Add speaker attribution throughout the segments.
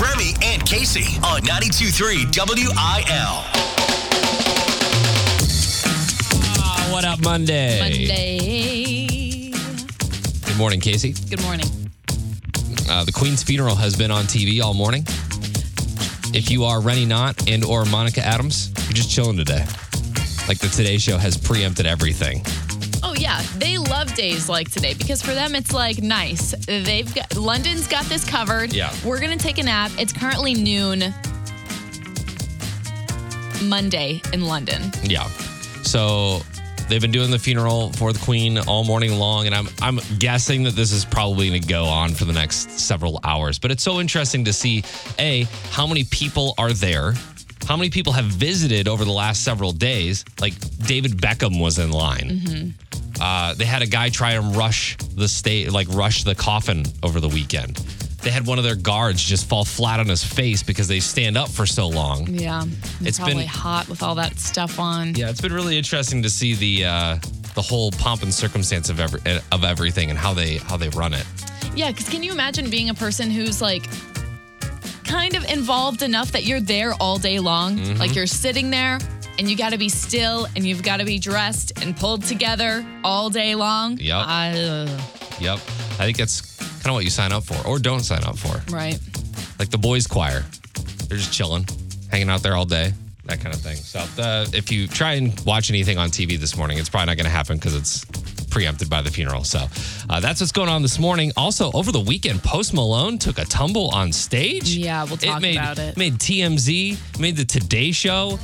Speaker 1: Remy and Casey on 92.3 WIL.
Speaker 2: Ah, what up, Monday?
Speaker 3: Monday.
Speaker 2: Good morning, Casey.
Speaker 3: Good morning.
Speaker 2: Uh, the Queen's funeral has been on TV all morning. If you are Rene Knott and or Monica Adams, you're just chilling today. Like the Today Show has preempted everything.
Speaker 3: Oh yeah, they love days like today because for them it's like nice. They've got London's got this covered.
Speaker 2: Yeah.
Speaker 3: We're gonna take a nap. It's currently noon Monday in London.
Speaker 2: Yeah. So they've been doing the funeral for the Queen all morning long, and I'm I'm guessing that this is probably going to go on for the next several hours. But it's so interesting to see a how many people are there. How many people have visited over the last several days? Like David Beckham was in line. Uh, they had a guy try and rush the state, like rush the coffin over the weekend. They had one of their guards just fall flat on his face because they stand up for so long.
Speaker 3: Yeah. It's,
Speaker 2: It's
Speaker 3: probably
Speaker 2: been-
Speaker 3: hot with all that stuff on.
Speaker 2: Yeah, it's been really interesting to see the uh, the whole pomp and circumstance of every, of everything and how they how they run it.
Speaker 3: Yeah, because can you imagine being a person who's like kind of involved enough that you're there all day long?
Speaker 2: Mm-hmm.
Speaker 3: Like you're sitting there and you got to be still and you've got to be dressed and pulled together all day long.
Speaker 2: Yep.
Speaker 3: Uh,
Speaker 2: Yep, I think that's kind of what you sign up for or don't sign up for.
Speaker 3: right.
Speaker 2: Like the boys' choir, they're just chilling, hanging out there all day, that kind of thing. So the, if you try and watch anything on TV this morning, it's probably not going to happen because it's preempted by the funeral. So uh, that's what's going on this morning. Also, over the weekend, Post Malone took a tumble on stage.
Speaker 3: Yeah, we'll talk
Speaker 2: made,
Speaker 3: about it.
Speaker 2: Made TMZ, made the Today Show.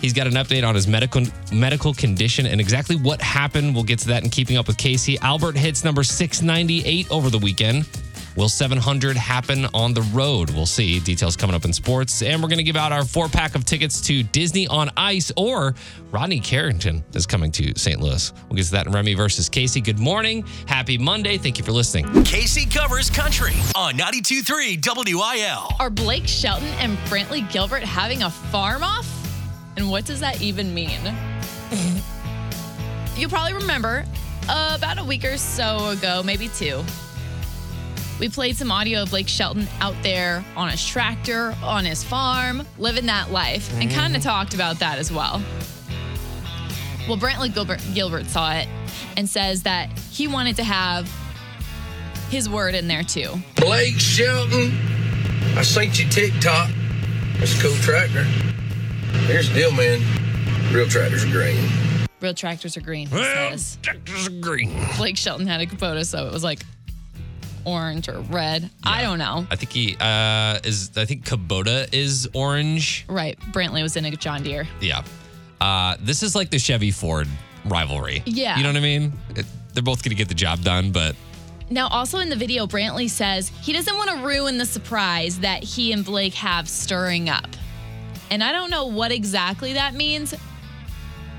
Speaker 2: He's got an update on his medical medical condition and exactly what happened. We'll get to that in keeping up with Casey. Albert hits number 698 over the weekend. Will 700 happen on the road? We'll see. Details coming up in sports. And we're going to give out our four pack of tickets to Disney on Ice or Rodney Carrington is coming to St. Louis. We'll get to that in Remy versus Casey. Good morning. Happy Monday. Thank you for listening.
Speaker 1: Casey covers country on 92.3 WIL.
Speaker 3: Are Blake Shelton and Brantley Gilbert having a farm off? And what does that even mean? You'll probably remember uh, about a week or so ago, maybe two, we played some audio of Blake Shelton out there on his tractor, on his farm, living that life, and mm-hmm. kind of talked about that as well. Well, Brantley Gilbert, Gilbert saw it and says that he wanted to have his word in there too.
Speaker 4: Blake Shelton, I sent you TikTok. It's a cool tractor. Here's the deal, man. Real tractors are green.
Speaker 3: Real tractors are green, he says.
Speaker 2: Tractors are green.
Speaker 3: Blake Shelton had a Kubota, so it was like orange or red. I don't know.
Speaker 2: I think he uh, is. I think Kubota is orange.
Speaker 3: Right. Brantley was in a John Deere.
Speaker 2: Yeah. Uh, this is like the Chevy Ford rivalry.
Speaker 3: Yeah.
Speaker 2: You know what I mean? It, they're both going to get the job done, but
Speaker 3: Now, also in the video, Brantley says he doesn't want to ruin the surprise that he and Blake have stirring up. And I don't know what exactly that means.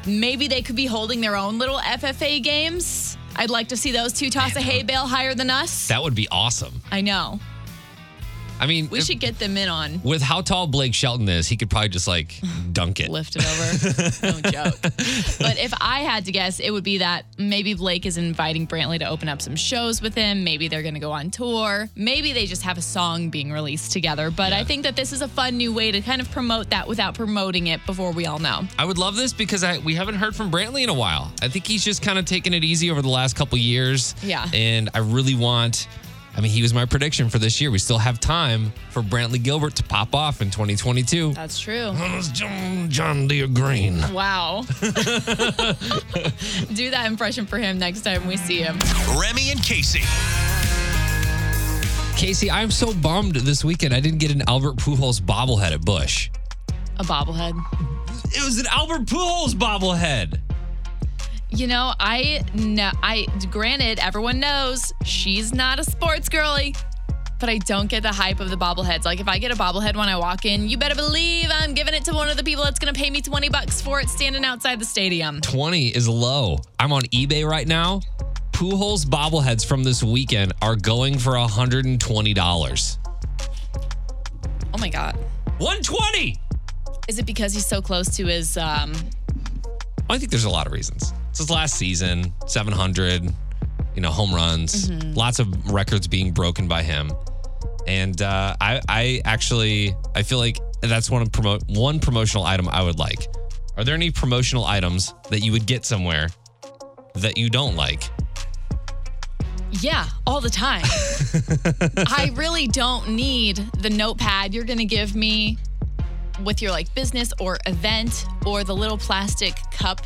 Speaker 3: Maybe they could be holding their own little FFA games. I'd like to see those two toss a hay bale higher than us.
Speaker 2: that would be awesome.
Speaker 3: I know.
Speaker 2: I mean,
Speaker 3: We
Speaker 2: if-
Speaker 3: should get them in on
Speaker 2: with how tall Blake Shelton is, he could probably just like dunk it.
Speaker 3: lift it over. no joke. But if I had to guess, it would be that maybe Blake is inviting Brantley to open up some shows with him. Maybe they're going to go on tour. Maybe they just have a song being released together. But I think that this is a fun new way to kind of promote that without promoting it before we all know.
Speaker 2: I would love this because I, we haven't heard from Brantley in a while. I think he's just kind of taken it easy over the last couple years.
Speaker 3: Yeah.
Speaker 2: And I really want. I mean, he was my prediction for this year. We still have time for Brantley Gilbert to pop off in 2022.
Speaker 3: That's true.
Speaker 2: John, John Deere Green.
Speaker 3: Wow. Do that impression for him next time we see him.
Speaker 1: Remy and Casey.
Speaker 2: Casey, I'm so bummed this weekend I didn't get an Albert Pujols bobblehead at Busch.
Speaker 3: A bobblehead.
Speaker 2: It was an Albert Pujols bobblehead.
Speaker 3: You know, I know. I granted, everyone knows she's not a sports girly, but I don't get the hype of the bobbleheads. Like if I get a bobblehead when I walk in, you better believe I'm giving it to one of the people that's going to pay me 20 bucks for it standing outside the stadium.
Speaker 2: 20 is low. I'm on eBay right now. Pujols bobbleheads from this weekend are going for $120.
Speaker 3: Oh my god.
Speaker 2: 120.
Speaker 3: Is it because he's so close to his um
Speaker 2: I think there's a lot of reasons. It's his last season, 700, you know, home runs, lots of records being broken by him. And uh, I, I actually, I feel like that's one of promote one promotional item I would like. Are there any promotional items that you would get somewhere that you don't like?
Speaker 3: Yeah, all the time. I really don't need the notepad you're going to give me with your like business or event or the little plastic cup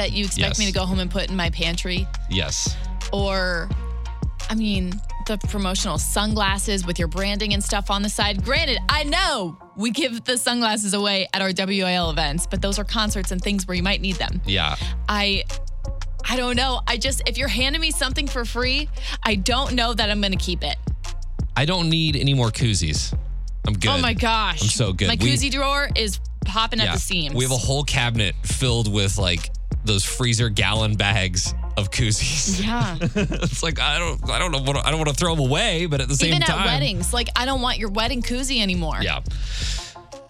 Speaker 3: that you expect
Speaker 2: Yes.
Speaker 3: me to go home and put in my pantry
Speaker 2: Yes.
Speaker 3: or I mean the promotional sunglasses with your branding and stuff on the side. Granted, I know we give the sunglasses away at our WIL events, but those are concerts and things where you might need them.
Speaker 2: Yeah.
Speaker 3: I I don't know. I just if you're handing me something for free, I don't know that I'm going to keep it.
Speaker 2: I don't need any more koozies. I'm oh good.
Speaker 3: Oh my gosh.
Speaker 2: I'm so good.
Speaker 3: My
Speaker 2: We-
Speaker 3: koozie drawer is popping at the seams.
Speaker 2: We have a whole cabinet filled with like those freezer gallon bags of koozies.
Speaker 3: Yeah.
Speaker 2: it's like I don't I don't know what I don't want to throw them away, but at the same time.
Speaker 3: Even at weddings, like I don't want your wedding koozie anymore.
Speaker 2: Yeah.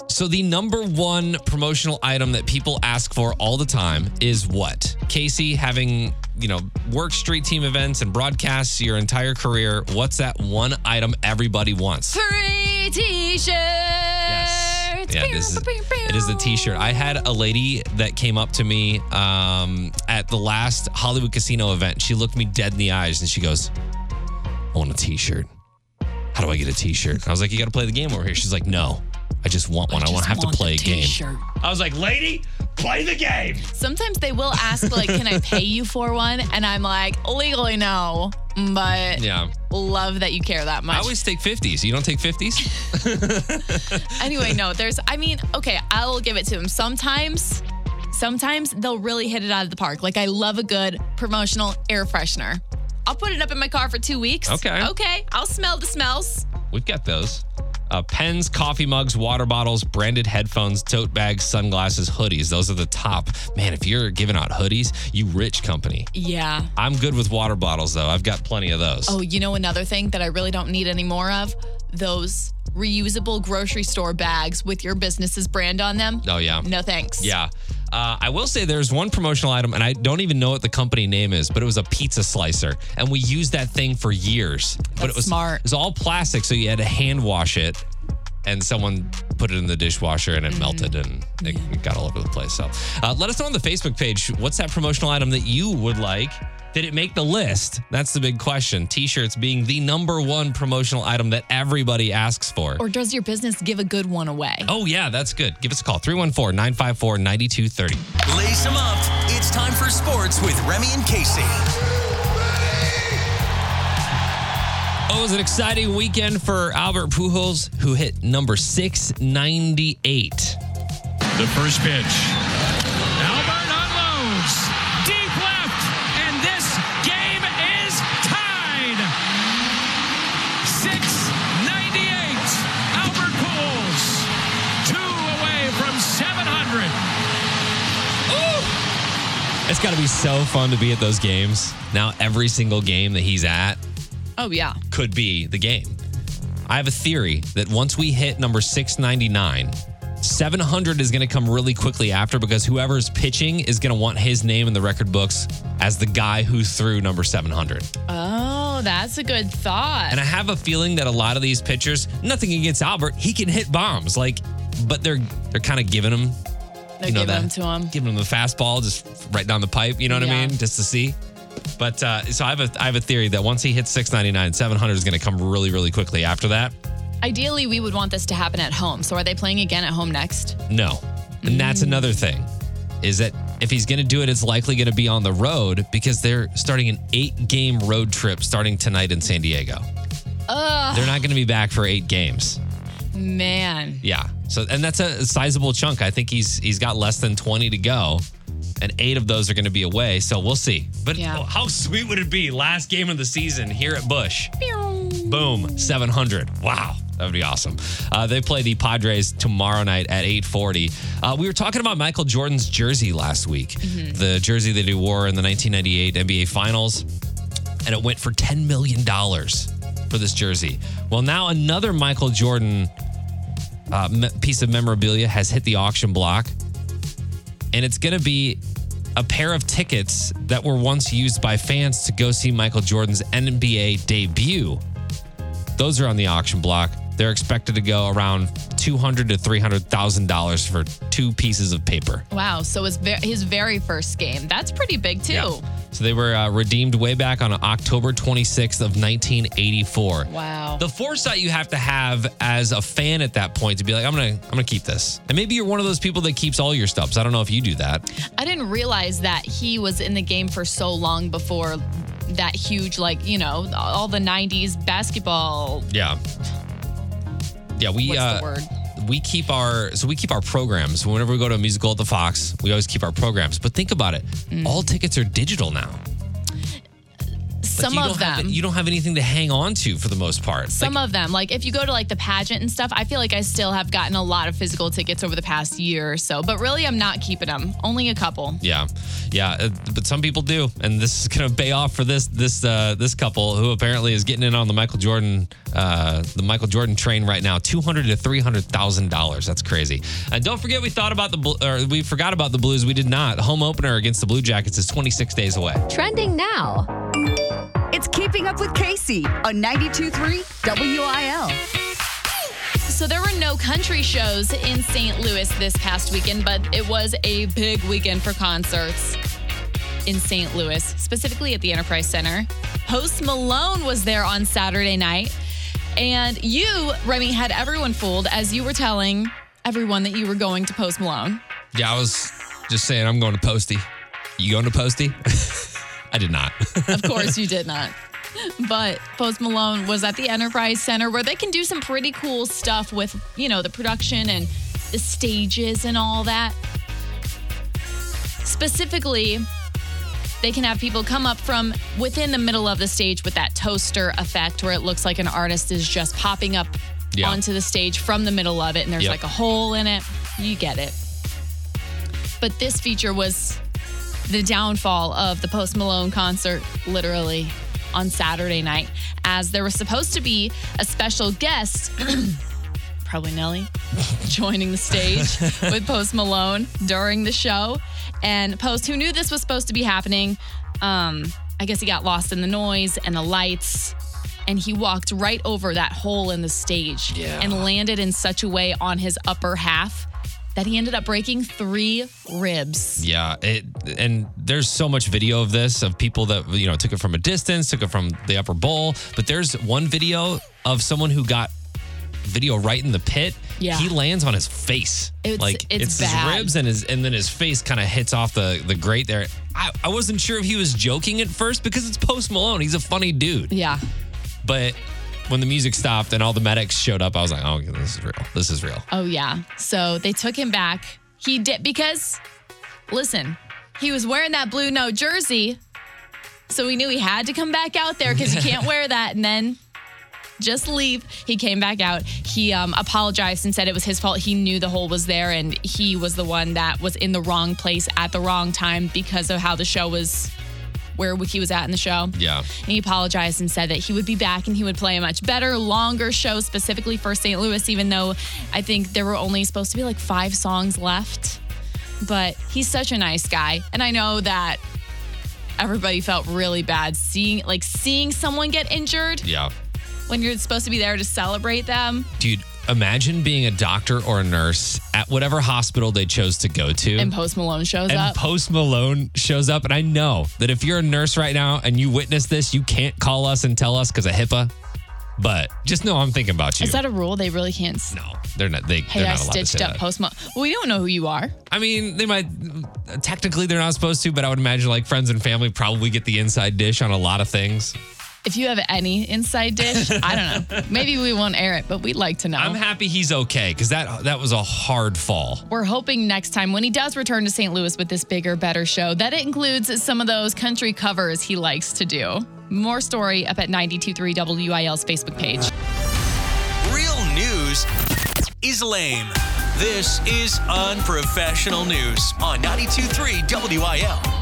Speaker 2: So the number one promotional item that people ask for all the time is what? Casey, having, you know, work street team events and broadcasts your entire career, what's that one item everybody wants?
Speaker 3: Free t-shirts.
Speaker 2: Yeah, this is, it is the t-shirt. I had a lady that came up to me um, at the last Hollywood Casino event. She looked me dead in the eyes and she goes, I want a t-shirt. How do I get a t-shirt? I was like, you got to play the game over here. She's like, no, I just want one. I, want
Speaker 3: just
Speaker 2: to have to play a game. I was like, lady, play the game.
Speaker 3: Sometimes they will ask like, "Can I pay you for one?" And I'm like, legally no, but
Speaker 2: Yeah.
Speaker 3: love that you care that much.
Speaker 2: I always take 50s. You don't take 50s?
Speaker 3: anyway, no, there's, I mean, okay, I'll give it to them. Sometimes, sometimes they'll really hit it out of the park. Like, I love a good promotional air freshener. I'll put it up in my car for two weeks.
Speaker 2: Okay.
Speaker 3: Okay. I'll smell the smells.
Speaker 2: We've got those. Uh, pens, coffee mugs, water bottles, branded headphones, tote bags, sunglasses, hoodies. Those are the top. Man, if you're giving out hoodies, you rich company.
Speaker 3: Yeah.
Speaker 2: I'm good with water bottles, though. I've got plenty of those.
Speaker 3: Oh, you know another thing that I really don't need any more of? Those reusable grocery store bags with your business's brand on them.
Speaker 2: Oh, yeah.
Speaker 3: No thanks.
Speaker 2: Yeah. Uh, I will say there's one promotional item, and I don't even know what the company name is, but it was a pizza slicer, and we used that thing for years. but it was
Speaker 3: smart.
Speaker 2: It was all plastic, so you had to hand wash it, and someone put it in the dishwasher, and it
Speaker 3: Mm-hmm.
Speaker 2: melted, and it, it got all over the place. So, uh, let us know on the Facebook page what's that promotional item that you would like. Did it make the list? That's the big question. T-shirts being the number one promotional item that everybody asks for.
Speaker 3: Or does your business give a good one away?
Speaker 2: Oh, yeah, that's good. Give us a call 314 954 9230.
Speaker 1: Lace them up. It's time for sports with Remy and Casey.
Speaker 2: Oh, it was an exciting weekend for Albert Pujols, who hit number 698.
Speaker 5: The first pitch.
Speaker 2: It's got to be so fun to be at those games. Now, every single game that he's at
Speaker 3: Oh, yeah.
Speaker 2: could be the game. I have a theory that once we hit number 699, 700 is going to come really quickly after because whoever's pitching is going to want his name in the record books as the guy who threw number 700.
Speaker 3: Oh, that's a good thought.
Speaker 2: And I have a feeling that a lot of these pitchers, nothing against Albert, he can hit bombs. Like, but they're they're kind of giving him,
Speaker 3: They're
Speaker 2: you know,
Speaker 3: giving
Speaker 2: that,
Speaker 3: them to him.
Speaker 2: giving him the fastball just right down the pipe. You know what I mean? Just to see. But uh, so I have a I have a theory that once he hits 699, 700 is going to come really really quickly after that.
Speaker 3: Ideally, we would want this to happen at home. So are they playing again at home next?
Speaker 2: No, and that's another thing, is that if he's going to do it, it's likely going to be on the road because they're starting an eight game road trip starting tonight in San Diego. They're not going to be back for eight games.
Speaker 3: Man.
Speaker 2: Yeah. So and that's a sizable chunk. I think he's he's got less than 20 to go. And eight of those are going to be away. So we'll see. But
Speaker 3: Yeah.
Speaker 2: how sweet would it be? Last game of the season here at Busch. Boom, 700. Wow. That would be awesome. Uh, they play the Padres tomorrow night at 8:40. Uh, we were talking about Michael Jordan's jersey last week, the jersey that he wore in the 1998 NBA Finals, and it went for 10 million dollars for this jersey. Well, now another Michael Jordan uh, me- piece of memorabilia has hit the auction block, and it's going to be a pair of tickets that were once used by fans to go see Michael Jordan's NBA debut. Those are on the auction block. They're expected to go around two hundred to three hundred thousand dollars for two pieces of paper.
Speaker 3: Wow. So his, his very first game. That's pretty big, too.
Speaker 2: Yeah. So they were uh, redeemed way back on October 26th of 1984.
Speaker 3: Wow.
Speaker 2: The foresight you have to have as a fan at that point to be like, I'm gonna, I'm gonna keep this. And maybe you're one of those people that keeps all your stubs. I don't know if you do that.
Speaker 3: I didn't realize that he was in the game for so long before that huge, like, you know, all the 90s basketball.
Speaker 2: Yeah. Yeah, we
Speaker 3: What's
Speaker 2: uh, we keep our so we keep our programs. Whenever we go to a musical at the Fox, we always keep our programs. But think about it,
Speaker 3: Mm.
Speaker 2: all tickets are digital now. Like,
Speaker 3: Some of
Speaker 2: don't have-
Speaker 3: them.
Speaker 2: you don't have anything to hang on to for the most part.
Speaker 3: Some
Speaker 2: Like,
Speaker 3: of them, like if you go to like the pageant and stuff, I feel like I still have gotten a lot of physical tickets over the past year or so. But really, I'm not keeping them. Only a couple.
Speaker 2: Yeah, yeah, uh, but some people do, and this is going to pay off for this this uh, this couple who apparently is getting in on the Michael Jordan uh, the Michael Jordan train right now. Two hundred to three hundred thousand dollars. That's crazy. And don't forget, we thought about the Blu- or we forgot about the Blues. We did not. Home opener against the Blue Jackets is twenty six days away.
Speaker 6: Trending now.
Speaker 7: It's Keeping Up with Casey on 92.3 WIL.
Speaker 3: So there were no country shows in St. Louis this past weekend, but it was a big weekend for concerts in St. Louis, specifically at the Enterprise Center. Post Malone was there on Saturday night. And you, Remy, had everyone fooled as you were telling everyone that you were going to Post Malone.
Speaker 2: Yeah, I was just saying I'm going to Posty. You going to Posty? I did not.
Speaker 3: Of course, you did not. But Post Malone was at the Enterprise Center where they can do some pretty cool stuff with, you know, the production and the stages and all that. Specifically, they can have people come up from within the middle of the stage with that toaster effect where it looks like an artist is just popping up
Speaker 2: Yeah.
Speaker 3: onto the stage from the middle of it and there's
Speaker 2: Yep.
Speaker 3: like a hole in it. You get it. But this feature was the downfall of the Post Malone concert, literally on Saturday night, as there was supposed to be a special guest, probably Nelly, joining the stage with Post Malone during the show. And Post, who knew this was supposed to be happening, um, I guess he got lost in the noise and the lights. And he walked right over that hole in the stage
Speaker 2: Yeah.
Speaker 3: and landed in such a way on his upper half that he ended up breaking three ribs.
Speaker 2: Yeah, it and there's so much video of this of people that you know took it from a distance, took it from the upper bowl. But there's one video of someone who got video right in the pit.
Speaker 3: Yeah.
Speaker 2: he lands on his face.
Speaker 3: It's-
Speaker 2: like
Speaker 3: it's
Speaker 2: his
Speaker 3: bad.
Speaker 2: ribs and his and then his face kind of hits off the the grate there. I, I wasn't sure if he was joking at first because it's Post Malone. He's a funny dude.
Speaker 3: Yeah.
Speaker 2: But when the music stopped and all the medics showed up, I was like, oh, this is real. This is real.
Speaker 3: Oh, yeah. So they took him back. He did because, listen, he was wearing that blue no jersey. So we knew he had to come back out there because you can't wear that and then just leave. He came back out. He um, apologized and said it was his fault. He knew the hole was there and he was the one that was in the wrong place at the wrong time because of how the show was, where he was at in the show.
Speaker 2: Yeah.
Speaker 3: And he apologized and said that he would be back and he would play a much better, longer show specifically for St. Louis, even though I think there were only supposed to be like five songs left. But he's such a nice guy. And I know that everybody felt really bad seeing like seeing someone get injured
Speaker 2: Yeah.
Speaker 3: when you're supposed to be there to celebrate them.
Speaker 2: Dude, imagine being a doctor or a nurse at whatever hospital they chose to go to.
Speaker 3: And Post Malone shows
Speaker 2: and
Speaker 3: up.
Speaker 2: And Post Malone shows up. And I know that if you're a nurse right now and you witness this, you can't call us and tell us because of HIPAA. But just know I'm thinking about you.
Speaker 3: Is that a rule? They really can't. s-
Speaker 2: no, they're not. They,
Speaker 3: Hey,
Speaker 2: they're
Speaker 3: I
Speaker 2: not allowed to
Speaker 3: stitched
Speaker 2: say
Speaker 3: up
Speaker 2: that.
Speaker 3: Post Malone. Well, we don't know who you are.
Speaker 2: I mean, they might. Technically, they're not supposed to, but I would imagine like friends and family probably get the inside dish on a lot of things.
Speaker 3: If you have any inside dish, I don't know. Maybe we won't air it, but we'd like to know.
Speaker 2: I'm happy he's okay because that that was a hard fall.
Speaker 3: We're hoping next time when he does return to St. Louis with this bigger, better show, that it includes some of those country covers he likes to do. More story up at 923 WIL's Facebook page.
Speaker 1: Real news is lame. This is unprofessional news on 92.3 WIL.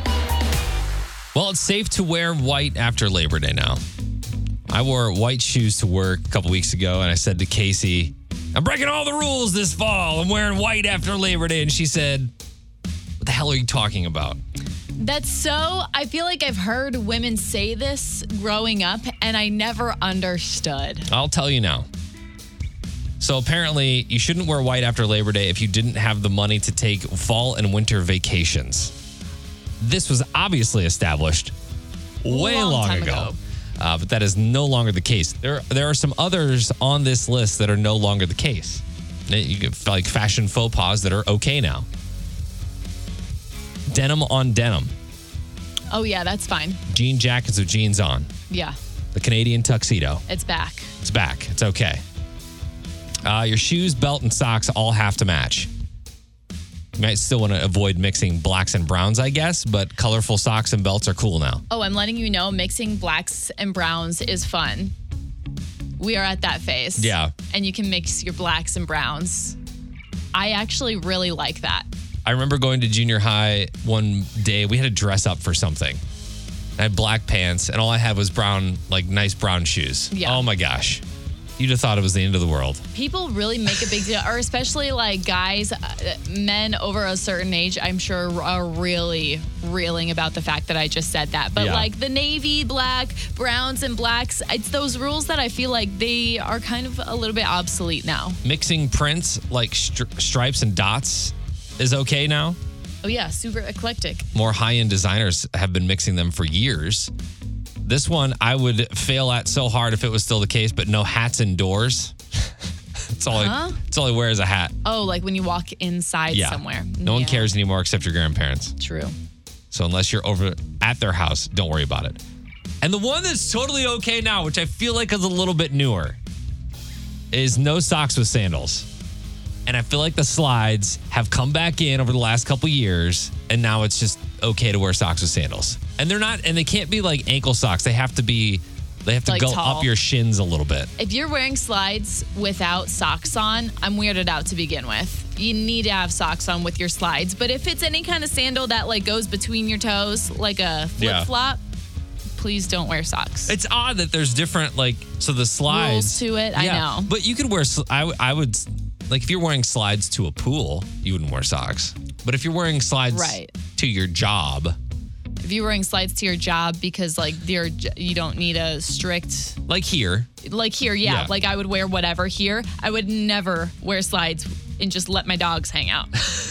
Speaker 2: Well, it's safe to wear white after Labor Day now. I wore white shoes to work a couple weeks ago, and I said to Casey, I'm breaking all the rules this fall. I'm wearing white after Labor Day. And she said, What the hell are you talking about?
Speaker 3: That's so, I feel like I've heard women say this growing up and I never understood.
Speaker 2: I'll tell you now. So apparently, you shouldn't wear white after Labor Day if you didn't have the money to take fall and winter vacations. This was obviously established way
Speaker 3: Long
Speaker 2: long, ago.
Speaker 3: ago.
Speaker 2: Uh, but that is no longer the case. There, there are some others on this list that are no longer the case. You get like fashion faux pas that are okay now. Denim on denim,
Speaker 3: Oh, yeah, that's fine.
Speaker 2: jean jackets with jeans on,
Speaker 3: Yeah,
Speaker 2: the Canadian tuxedo.
Speaker 3: it's back.
Speaker 2: It's back. It's okay. Uh, your shoes, belt, and socks all have to match. You might still want to avoid mixing blacks and browns, I guess, but colorful socks and belts are cool now.
Speaker 3: Oh, I'm letting you know mixing blacks and browns is fun. We are at that phase.
Speaker 2: Yeah.
Speaker 3: And you can mix your blacks and browns. I actually really like that.
Speaker 2: I remember going to junior high one day. We had to dress up for something. I had black pants, and all I had was brown, like nice brown shoes.
Speaker 3: Yeah.
Speaker 2: Oh my gosh. You'd have thought it was the end of the world.
Speaker 3: People really make a big deal, or especially like guys, uh, men over a certain age, I'm sure are really reeling about the fact that I just said that. But
Speaker 2: Yeah.
Speaker 3: like the navy, black, browns, and blacks, it's those rules that I feel like they are kind of a little bit obsolete now.
Speaker 2: Mixing prints like stri- stripes and dots is okay now.
Speaker 3: Oh, yeah, super eclectic.
Speaker 2: more high end designers have been mixing them for years. This one I would fail at so hard if it was still the case, but no hats indoors. It's all
Speaker 3: Huh?
Speaker 2: I, it's all I wear is a hat.
Speaker 3: Oh, like when you walk inside
Speaker 2: Yeah.
Speaker 3: somewhere.
Speaker 2: No one cares anymore except your grandparents.
Speaker 3: True.
Speaker 2: So unless you're over at their house, don't worry about it. And the one that's totally okay now, which I feel like is a little bit newer, is no socks with sandals. And I feel like the slides have come back in over the last couple years, and now it's just okay to wear socks with sandals. And they're not, and they can't be like ankle socks. They have to be, they have to
Speaker 3: Like
Speaker 2: go
Speaker 3: tall.
Speaker 2: up your shins a little bit.
Speaker 3: If you're wearing slides without socks on, I'm weirded out to begin with. You need to have socks on with your slides. But if it's any kind of sandal that like goes between your toes, like a flip
Speaker 2: Yeah.
Speaker 3: flop, please don't wear socks.
Speaker 2: It's odd that there's different like so the slides rules
Speaker 3: to it, I know.
Speaker 2: But you could wear I I would like if you're wearing slides to a pool, you wouldn't wear socks. But if you're wearing slides
Speaker 3: Right.
Speaker 2: to your job,
Speaker 3: if you're wearing slides to your job because like you're, you don't need a strict
Speaker 2: like here,
Speaker 3: like here, yeah,
Speaker 2: Yeah.
Speaker 3: like I would wear whatever here. I would never wear slides and just let my dogs hang out.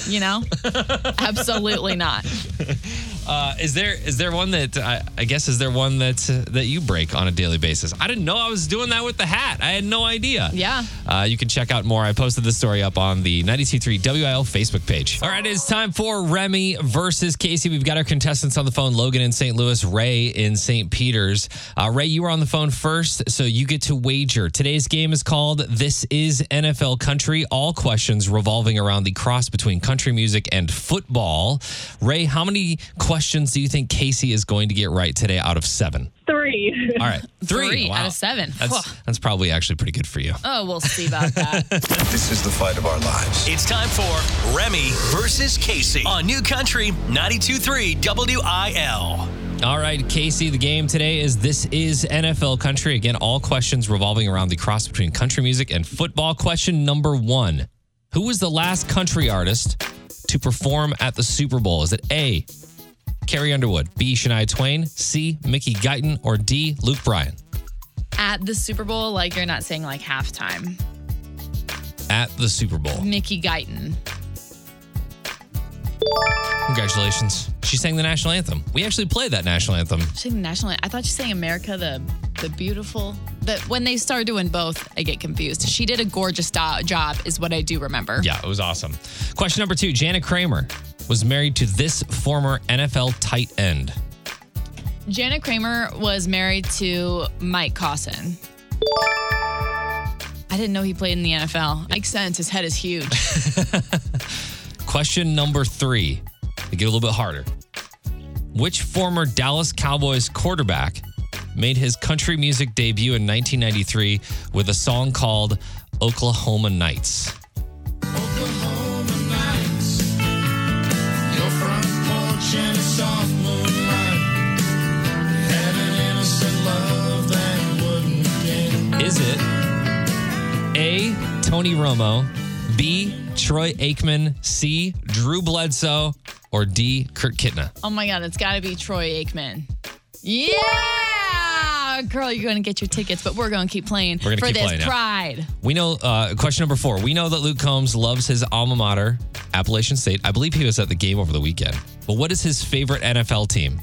Speaker 3: You know? Absolutely not.
Speaker 2: uh, is there is there one that I, I guess is there one that uh, that you break on a daily basis? I didn't know I was doing that with the hat. I had no idea.
Speaker 3: Yeah.
Speaker 2: Uh, you can check out more. I posted this story up on the 923 WIL Facebook page. All right, it's time for Remy versus Casey. We've got our contestants on the phone Logan in St. Louis, Ray in St. Peter's. Uh, Ray, you were on the phone first, so you get to wager. Today's game is called This is NFL Country. All questions revolving around the cross between country music and football. Ray, how many questions do you think Casey is going to get right today out of seven?
Speaker 6: Three.
Speaker 2: All right, three,
Speaker 3: Three
Speaker 2: Wow.
Speaker 3: out of seven.
Speaker 2: That's, that's probably actually pretty good for you.
Speaker 3: Oh, we'll see about that.
Speaker 8: This is the fight of our lives.
Speaker 1: It's time for Remy versus Casey on New Country 92.3 WIL.
Speaker 2: All right, Casey, the game today is This is NFL Country. Again, all questions revolving around the cross between country music and football. Question number one Who was the last country artist to perform at the Super Bowl? Is it A, Carrie Underwood, B, Shania Twain, C, Mickey Guyton, or D, Luke Bryan?
Speaker 3: At the Super Bowl, like you're not saying like halftime.
Speaker 2: At the Super Bowl.
Speaker 3: Mickey Guyton.
Speaker 2: Congratulations. She sang the national anthem. We actually played that national anthem.
Speaker 3: Saying the national. Anthem. I thought she sang America the the beautiful. But when they start doing both, I get confused. She did a gorgeous do- job, is what I do remember.
Speaker 2: Yeah, it was awesome. Question number two Jana Kramer was married to this former NFL tight end.
Speaker 3: Jana Kramer was married to Mike Caussin. I didn't know he played in the NFL. Makes sense. His head is huge.
Speaker 2: Question number three. To get a little bit harder. Which former Dallas Cowboys quarterback made his country music debut in 1993 with a song called Oklahoma Nights? Is it A. Tony Romo, B. Troy Aikman, C. Drew Bledsoe, or D. Kurt Kittner?
Speaker 3: Oh my God, it's got to be Troy Aikman. Yeah, girl, you're going to get your tickets, but we're going to keep playing
Speaker 2: We're gonna
Speaker 3: for
Speaker 2: keep
Speaker 3: this
Speaker 2: playing,
Speaker 3: pride.
Speaker 2: We know, uh, question number four. We know that Luke Combs loves his alma mater, Appalachian State. I believe he was at the game over the weekend. But what is his favorite NFL team?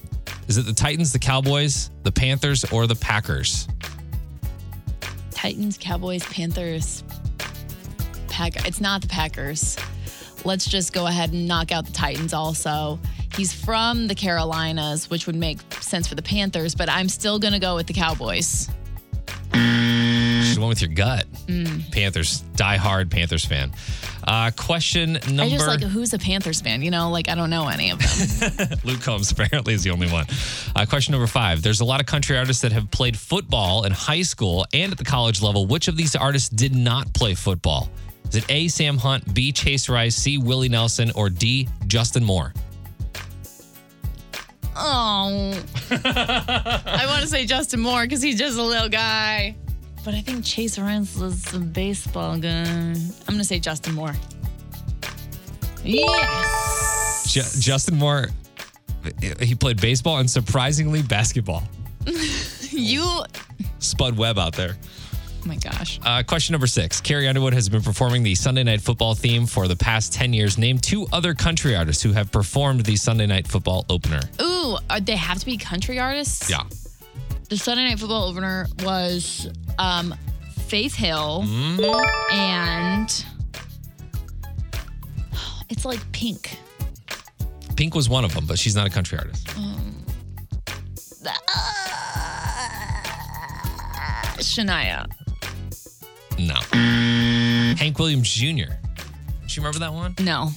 Speaker 2: Is it the Titans, the Cowboys, the Panthers, or the Packers?
Speaker 3: Titans, Cowboys, Panthers, Pack. It's not the Packers. Let's just go ahead and knock out the Titans also. He's from the Carolinas, which would make sense for the Panthers, but I'm still going to go with the Cowboys.
Speaker 2: She's one with your gut.
Speaker 3: Mm.
Speaker 2: Panthers, die-hard Panthers fan. Uh, question number.
Speaker 3: I just like who's a Panthers fan, you know, like I don't know any of them.
Speaker 2: Luke Combs apparently is the only one. Uh, question number five. There's a lot of country artists that have played football in high school and at the college level. Which of these artists did not play football? Is it A. Sam Hunt, B. Chase Rice, C. Willie Nelson, or D. Justin Moore?
Speaker 3: oh. I want to say Justin Moore because he's just a little guy. But I think Chase is a baseball guy. I'm going to say Justin Moore. Yes.
Speaker 2: Ju- Justin Moore, he played baseball and surprisingly basketball.
Speaker 3: You.
Speaker 2: Spud Webb out there.
Speaker 3: Oh my gosh.
Speaker 2: Uh, question number six. Carrie Underwood has been performing the Sunday Night Football theme for the past 10 years. Name two other country artists who have performed the Sunday Night Football opener.
Speaker 3: Ooh, are they have to be country artists?
Speaker 2: Yeah.
Speaker 3: The Sunday Night Football opener was um, Faith Hill and it's like Pink.
Speaker 2: Pink was one of them, but she's not a country artist.
Speaker 3: Shania.
Speaker 2: No. Hank Williams Jr. Do you remember that one?
Speaker 3: No,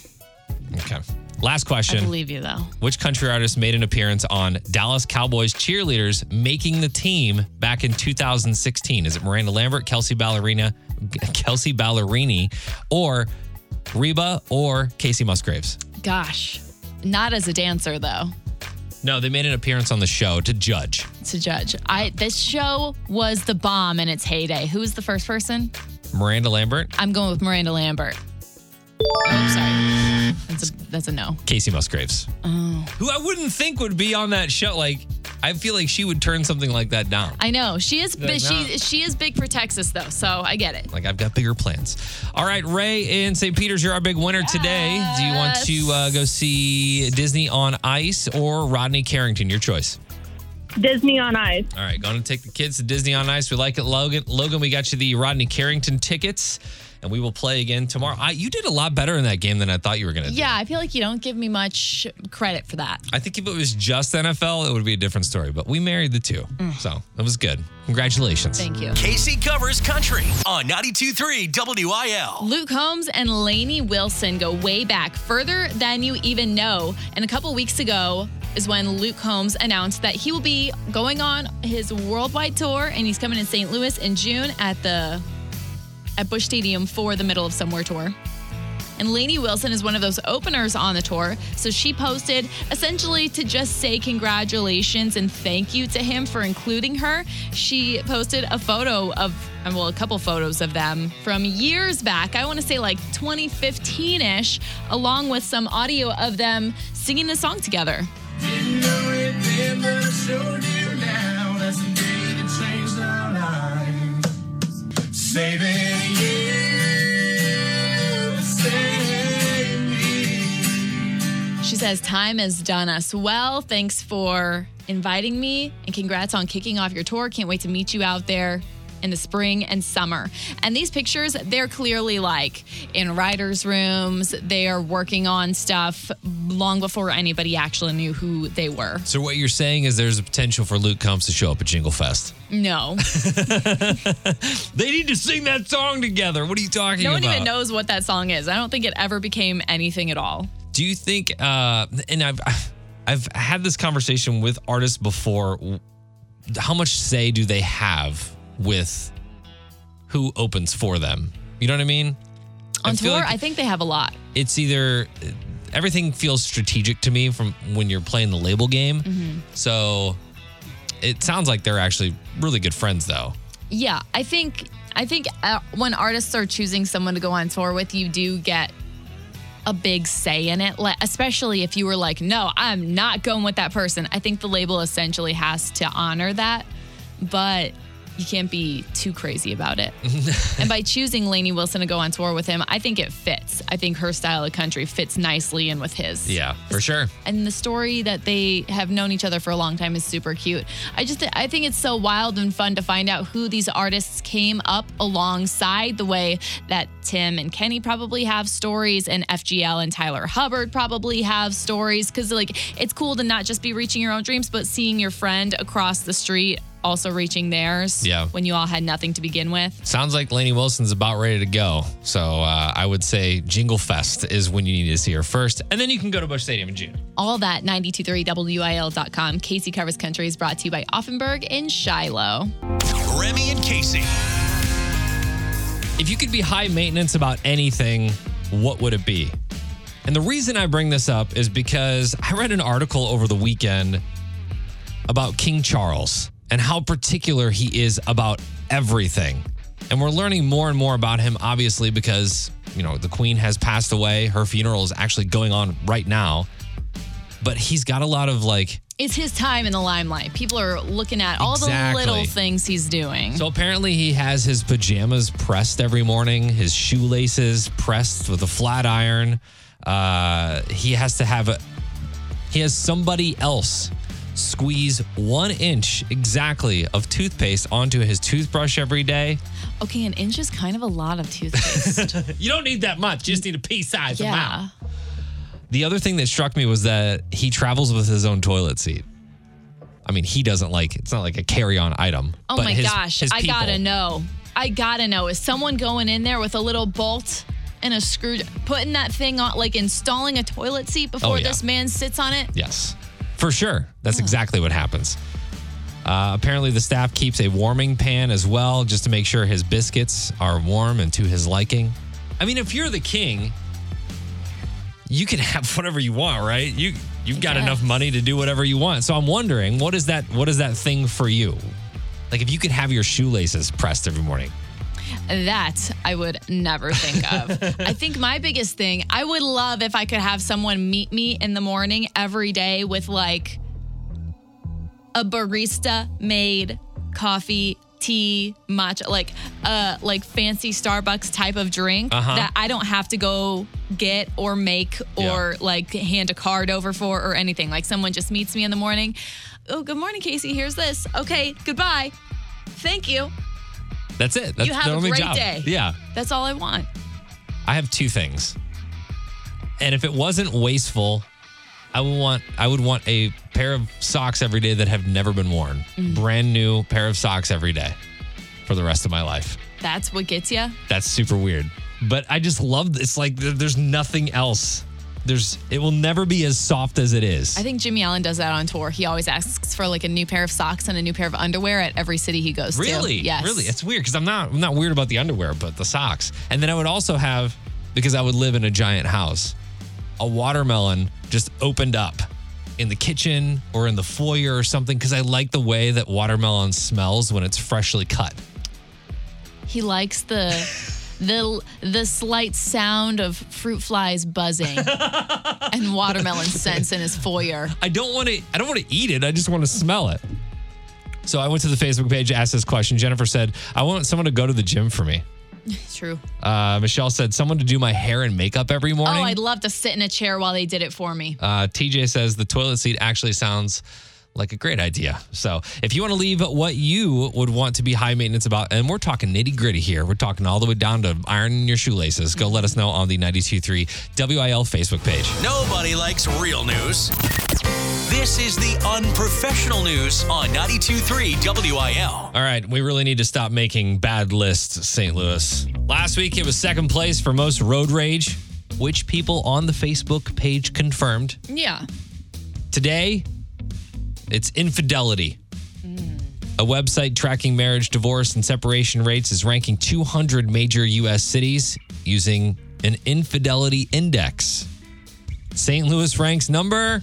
Speaker 2: Okay. Last
Speaker 3: I
Speaker 2: question.
Speaker 3: believe you though.
Speaker 2: Which country artist made an appearance on Dallas Cowboys cheerleaders making the team back in 2016? Is it Miranda Lambert, Kelsey Ballerina, Kelsey Ballerini, or Reba or Kacey Musgraves?
Speaker 3: Gosh, not as a dancer though.
Speaker 2: No, they made an appearance on the show to judge.
Speaker 3: To judge, I this show was the bomb in its heyday. Who was the first person?
Speaker 2: Miranda Lambert,
Speaker 3: I'm going with Miranda Lambert. Oh, sorry. That's a that's a no.
Speaker 2: Kacey Musgraves.
Speaker 3: Oh.
Speaker 2: Who I wouldn't think would be on that show. Like, I feel like she would turn something like that down.
Speaker 3: I know she is. She she is big for Texas though, so I get it.
Speaker 2: Like I've got bigger plans. All right, Ray in St. Peter's, you're our big winner today. Do you want to uh, go see Disney on Ice or Rodney Carrington? Your choice.
Speaker 6: Disney on Ice.
Speaker 2: All right, going to take the kids to Disney on Ice. We like it, Logan. Logan, we got you the Rodney Carrington tickets, and we will play again tomorrow. I, you did a lot better in that game than I thought you were going to.
Speaker 3: Yeah, I feel like you don't give me much credit for that.
Speaker 2: I think if it was just NFL, it would be a different story. But we married the two, so it was good. Congratulations.
Speaker 3: Mm. Thank you.
Speaker 1: Casey covers country on 92.3 WIL.
Speaker 3: Luke Combs and Lainey Wilson go way back, further than you even know. And a couple weeks ago is when Luke Combs announced that he will be going on his worldwide tour and he's coming in St. Louis in June at the at Busch Stadium for the Middle of Somewhere tour. And Lainey Wilson is one of those openers on the tour. So she posted essentially to just say congratulations and thank you to him for including her. She posted a photo of, well, a couple photos of them from years back. I want to say like 2015 ish, along with some audio of them singing the song together. She says, Time has done us well. Thanks for inviting me and congrats on kicking off your tour. Can't wait to meet you out there in the spring and summer. And these pictures, they're clearly like in writers' rooms. They are working on stuff long before anybody actually knew who they were.
Speaker 2: So what you're saying is there's a potential for Luke Combs to show up at Jingle Fest.
Speaker 3: No,
Speaker 2: They need to sing that song together. What are you talking
Speaker 3: no
Speaker 2: about?
Speaker 3: No one even knows what that song is. I don't think it ever became anything at all.
Speaker 2: Do you think? Uh, and I've I've had this conversation with artists before. How much say do they have with who opens for them? You know what I mean? I
Speaker 3: On
Speaker 2: feel
Speaker 3: tour,
Speaker 2: like
Speaker 3: I think they have a lot.
Speaker 2: it's either everything feels strategic to me from when you're playing the label game.
Speaker 3: Mm-hmm.
Speaker 2: So it sounds like they're actually really good friends, though.
Speaker 3: Yeah, I think I think uh, when artists are choosing someone to go on tour with, you do get a big say in it, like, especially if you were like, no, I'm not going with that person. I think the label essentially has to honor that, but you can't be too crazy about it. and by choosing Lainey Wilson to go on tour with him, I think it fits. I think her style of country fits nicely in with his.
Speaker 2: Yeah, for sure.
Speaker 3: And the story that they have known each other for a long time is super cute. I just I think it's so wild and fun to find out who these artists came up alongside the way that Tim and Kenny probably have stories and FGL and Tyler Hubbard probably have stories cuz like it's cool to not just be reaching your own dreams but seeing your friend across the street also reaching theirs
Speaker 2: Yeah.
Speaker 3: when you all had nothing to begin with.
Speaker 2: Sounds like Lainey Wilson's about ready to go. So uh, I would say Jingle Fest is when you need to see her first. And then you can go to Busch Stadium in June.
Speaker 3: All that 923wil.com. Casey Covers Country is brought to you by Auffenberg in Shiloh.
Speaker 1: Remy and Casey.
Speaker 2: If you could be high maintenance about anything, what would it be? And the reason I bring this up is because I read an article over the weekend about King Charles and how particular he is about everything. And we're learning more and more about him, obviously, because, you know, the Queen has passed away. Her funeral is actually going on right now. But he's got a lot of like
Speaker 3: It's his time in the limelight. People are looking at all
Speaker 2: Exactly.
Speaker 3: the little things he's doing.
Speaker 2: So apparently he has his pajamas pressed every morning, his shoelaces pressed with a flat iron. Uh, he has to have a he has somebody else squeeze one inch exactly of toothpaste onto his toothbrush every day.
Speaker 3: okay, an inch is kind of a lot of toothpaste.
Speaker 2: You don't need that much, you just need a pea size amount.
Speaker 3: yeah.
Speaker 2: The other thing that struck me was that he travels with his own toilet seat. I mean, he doesn't like it's not like a carry-on item.
Speaker 3: Oh
Speaker 2: but
Speaker 3: my
Speaker 2: his-
Speaker 3: gosh.
Speaker 2: his
Speaker 3: I gotta know. I gotta know. Is someone going in there with a little bolt and a screw, putting that thing on, like installing a toilet seat before
Speaker 2: Oh, yeah.
Speaker 3: this man sits on it?
Speaker 2: Yes, for sure. That's exactly what happens. Uh, apparently, the staff keeps a warming pan as well, just to make sure his biscuits are warm and to his liking. I mean, if you're the king, you can have whatever you want, right? You you've got
Speaker 3: guess.
Speaker 2: enough money to do whatever you want. So I'm wondering, what is that? What is that thing for you? Like, if you could have your shoelaces pressed every morning.
Speaker 3: That I would never think of. I think my biggest thing, I would love if I could have someone meet me in the morning every day with like a barista made coffee, tea, matcha, like uh like fancy Starbucks type of drink
Speaker 2: Uh-huh.
Speaker 3: that I don't have to go get or make or like hand a card over for or anything. Like someone just meets me in the morning. Oh, good morning, Casey. Here's this. Okay, goodbye. Thank you.
Speaker 2: That's it. That's
Speaker 3: You have
Speaker 2: the
Speaker 3: a
Speaker 2: only
Speaker 3: great
Speaker 2: job.
Speaker 3: day.
Speaker 2: Yeah.
Speaker 3: That's all I want.
Speaker 2: I have two things. And if it wasn't wasteful, I would want I would want a pair of socks every day that have never been worn. Mm-hmm. Brand new pair of socks every day for the rest of my life.
Speaker 3: That's what gets you.
Speaker 2: That's super weird. But I just love it's like there's nothing else. There's it will never be as soft as it is.
Speaker 3: I think Jimmy Allen does that on tour. He always asks for like a new pair of socks and a new pair of underwear at every city he goes to.
Speaker 2: Really?
Speaker 3: Yes.
Speaker 2: Really? It's weird because I'm not I'm not weird about the underwear, but the socks. And then I would also have because I would live in a giant house, a watermelon just opened up in the kitchen or in the foyer or something because I like the way that watermelon smells when it's freshly cut.
Speaker 3: He likes the the the slight sound of fruit flies buzzing and watermelon scents in his foyer.
Speaker 2: I don't want to I don't want to eat it. I just want to smell it. So I went to the Facebook page, asked this question. Jennifer said, "I want someone to go to the gym for me."
Speaker 3: True.
Speaker 2: Uh, Michelle said, "Someone to do my hair and makeup every morning. Oh.
Speaker 3: I'd love to sit in a chair while they did it for me.
Speaker 2: Uh, TJ says the toilet seat actually sounds like a great idea. So if you want to leave what you would want to be high maintenance about, and we're talking nitty gritty here, we're talking all the way down to ironing your shoelaces, go let us know on the 923 WIL Facebook page.
Speaker 1: Nobody likes real news. This is the unprofessional news on 92.3 WIL.
Speaker 2: All right, we really need to stop making bad lists, St. Louis. Last week it was second place for most road rage, which people on the Facebook page confirmed.
Speaker 3: Yeah.
Speaker 2: Today, it's infidelity. A website tracking marriage, divorce, and separation rates is ranking 200 major U.S. cities using an infidelity index. St. Louis ranks number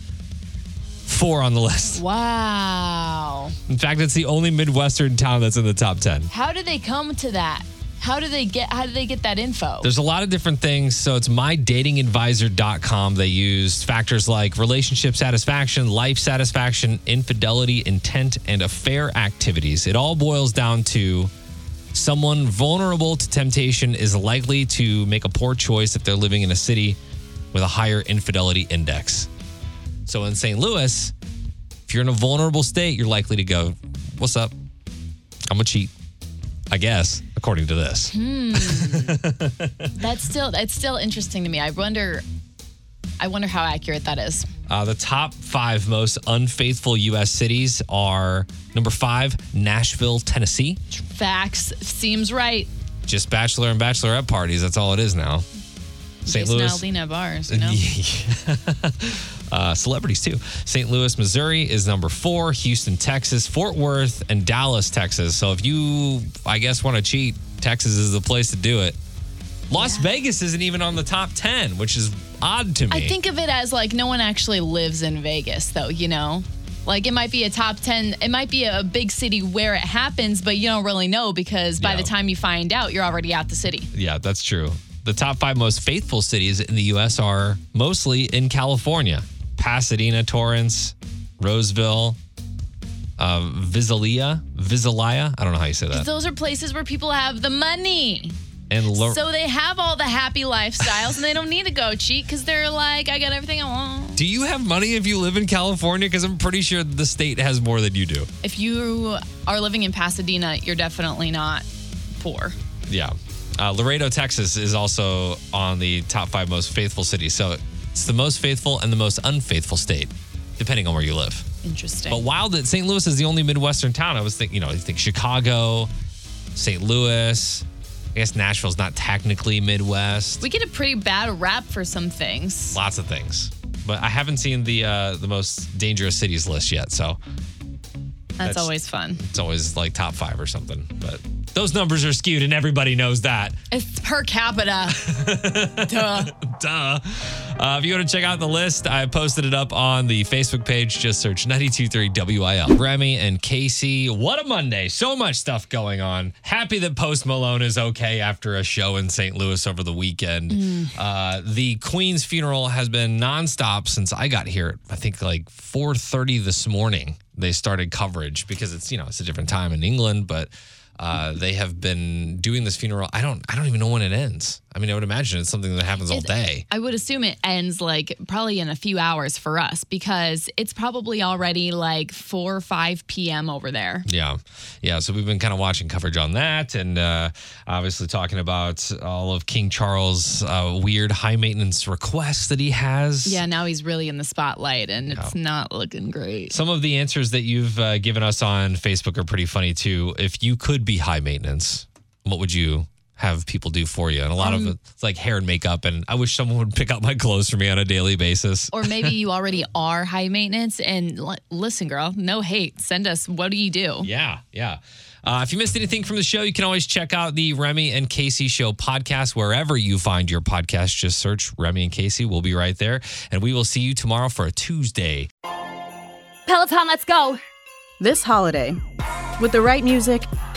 Speaker 2: four on the list.
Speaker 3: Wow.
Speaker 2: In fact, it's the only Midwestern town that's in the top 10.
Speaker 3: How did they come to that? How do they get how do they get that info?
Speaker 2: There's a lot of different things. So it's mydatingadvisor.com. They use factors like relationship satisfaction, life satisfaction, infidelity, intent, and affair activities. It all boils down to someone vulnerable to temptation is likely to make a poor choice if they're living in a city with a higher infidelity index. So in St. Louis, if you're in a vulnerable state, you're likely to go, What's up? I'm a cheat. I guess, according to this.
Speaker 3: That's still that's still interesting to me. I wonder I wonder how accurate that is.
Speaker 2: Uh, the top five most unfaithful U.S. cities are number five, Nashville, Tennessee.
Speaker 3: Facts seems right.
Speaker 2: Just bachelor and bachelorette parties. That's all it is now. St. Louis.
Speaker 3: Aldina bars, you know?
Speaker 2: uh, celebrities too. St. Louis, Missouri is number four. Houston, Texas, Fort Worth, and Dallas, Texas. So if you, I guess, want to cheat, Texas is the place to do it. Las Vegas isn't even on the top 10, which is odd to me.
Speaker 3: I think of it as like no one actually lives in Vegas, though, you know? Like it might be a top 10, it might be a big city where it happens, but you don't really know because by
Speaker 2: Yeah.
Speaker 3: the time you find out, you're already out the city.
Speaker 2: Yeah, that's true. The top five most faithful cities in the U.S. are mostly in California Pasadena, Torrance, Roseville, uh, Visalia, Visalia. I don't know how you say that.
Speaker 3: Those are places where people have the money.
Speaker 2: And Lo-
Speaker 3: So they have all the happy lifestyles and they don't need to go cheat because they're like, I got everything I want.
Speaker 2: do you have money if you live in California? Because I'm pretty sure the state has more than you do.
Speaker 3: If you are living in Pasadena, you're definitely not poor.
Speaker 2: Yeah. Uh, Laredo, Texas is also on the top five most faithful cities. So it's the most faithful and the most unfaithful state, depending on where you live.
Speaker 3: Interesting.
Speaker 2: But wild that St. Louis is the only Midwestern town. I was thinking, you know, I think Chicago, St. Louis. I guess Nashville's not technically Midwest.
Speaker 3: we get a pretty bad rap for some things.
Speaker 2: Lots of things. But I haven't seen the uh, the most dangerous cities list yet, so
Speaker 3: That's,
Speaker 2: That's-
Speaker 3: always fun.
Speaker 2: it's always like top five or something. But those numbers are skewed, and everybody knows that.
Speaker 3: It's per capita. Duh.
Speaker 2: Duh. Uh, if you want to check out the list, I posted it up on the Facebook page. Just search 923 WIL. Remy and Casey, what a Monday. So much stuff going on. Happy that Post Malone is okay after a show in St. Louis over the weekend. Uh, the Queen's funeral has been nonstop since I got here. I think like 4.30 this morning, they started coverage because it's, you know, it's a different time in England, but uh, they have been doing this funeral. I don't, I don't even know when it ends. I mean, I would imagine it's something that happens all day.
Speaker 3: I would assume it ends like probably in a few hours for us because it's probably already like 4 or 5 p.m. over there.
Speaker 2: Yeah. Yeah. So we've been kind of watching coverage on that and uh, obviously talking about all of King Charles' uh, weird high maintenance requests that he has.
Speaker 3: Yeah, now he's really in the spotlight and it's not looking great.
Speaker 2: Some of the answers that you've uh, given us on Facebook are pretty funny too. If you could be high maintenance, what would you have people do for you? And a lot of
Speaker 3: Um,
Speaker 2: it's like hair and makeup. And I wish someone would pick up my clothes for me on a daily basis.
Speaker 3: Or maybe you already are high maintenance and li- listen, girl, no hate. Send us what do you do?
Speaker 2: Yeah, yeah. Uh, if you missed anything from the show, you can always check out the Remy and Casey Show podcast wherever you find your podcast. Just search Remy and Casey. We'll be right there. And we will see you tomorrow for a Tuesday.
Speaker 9: Peloton, let's go.
Speaker 10: This holiday, with the right music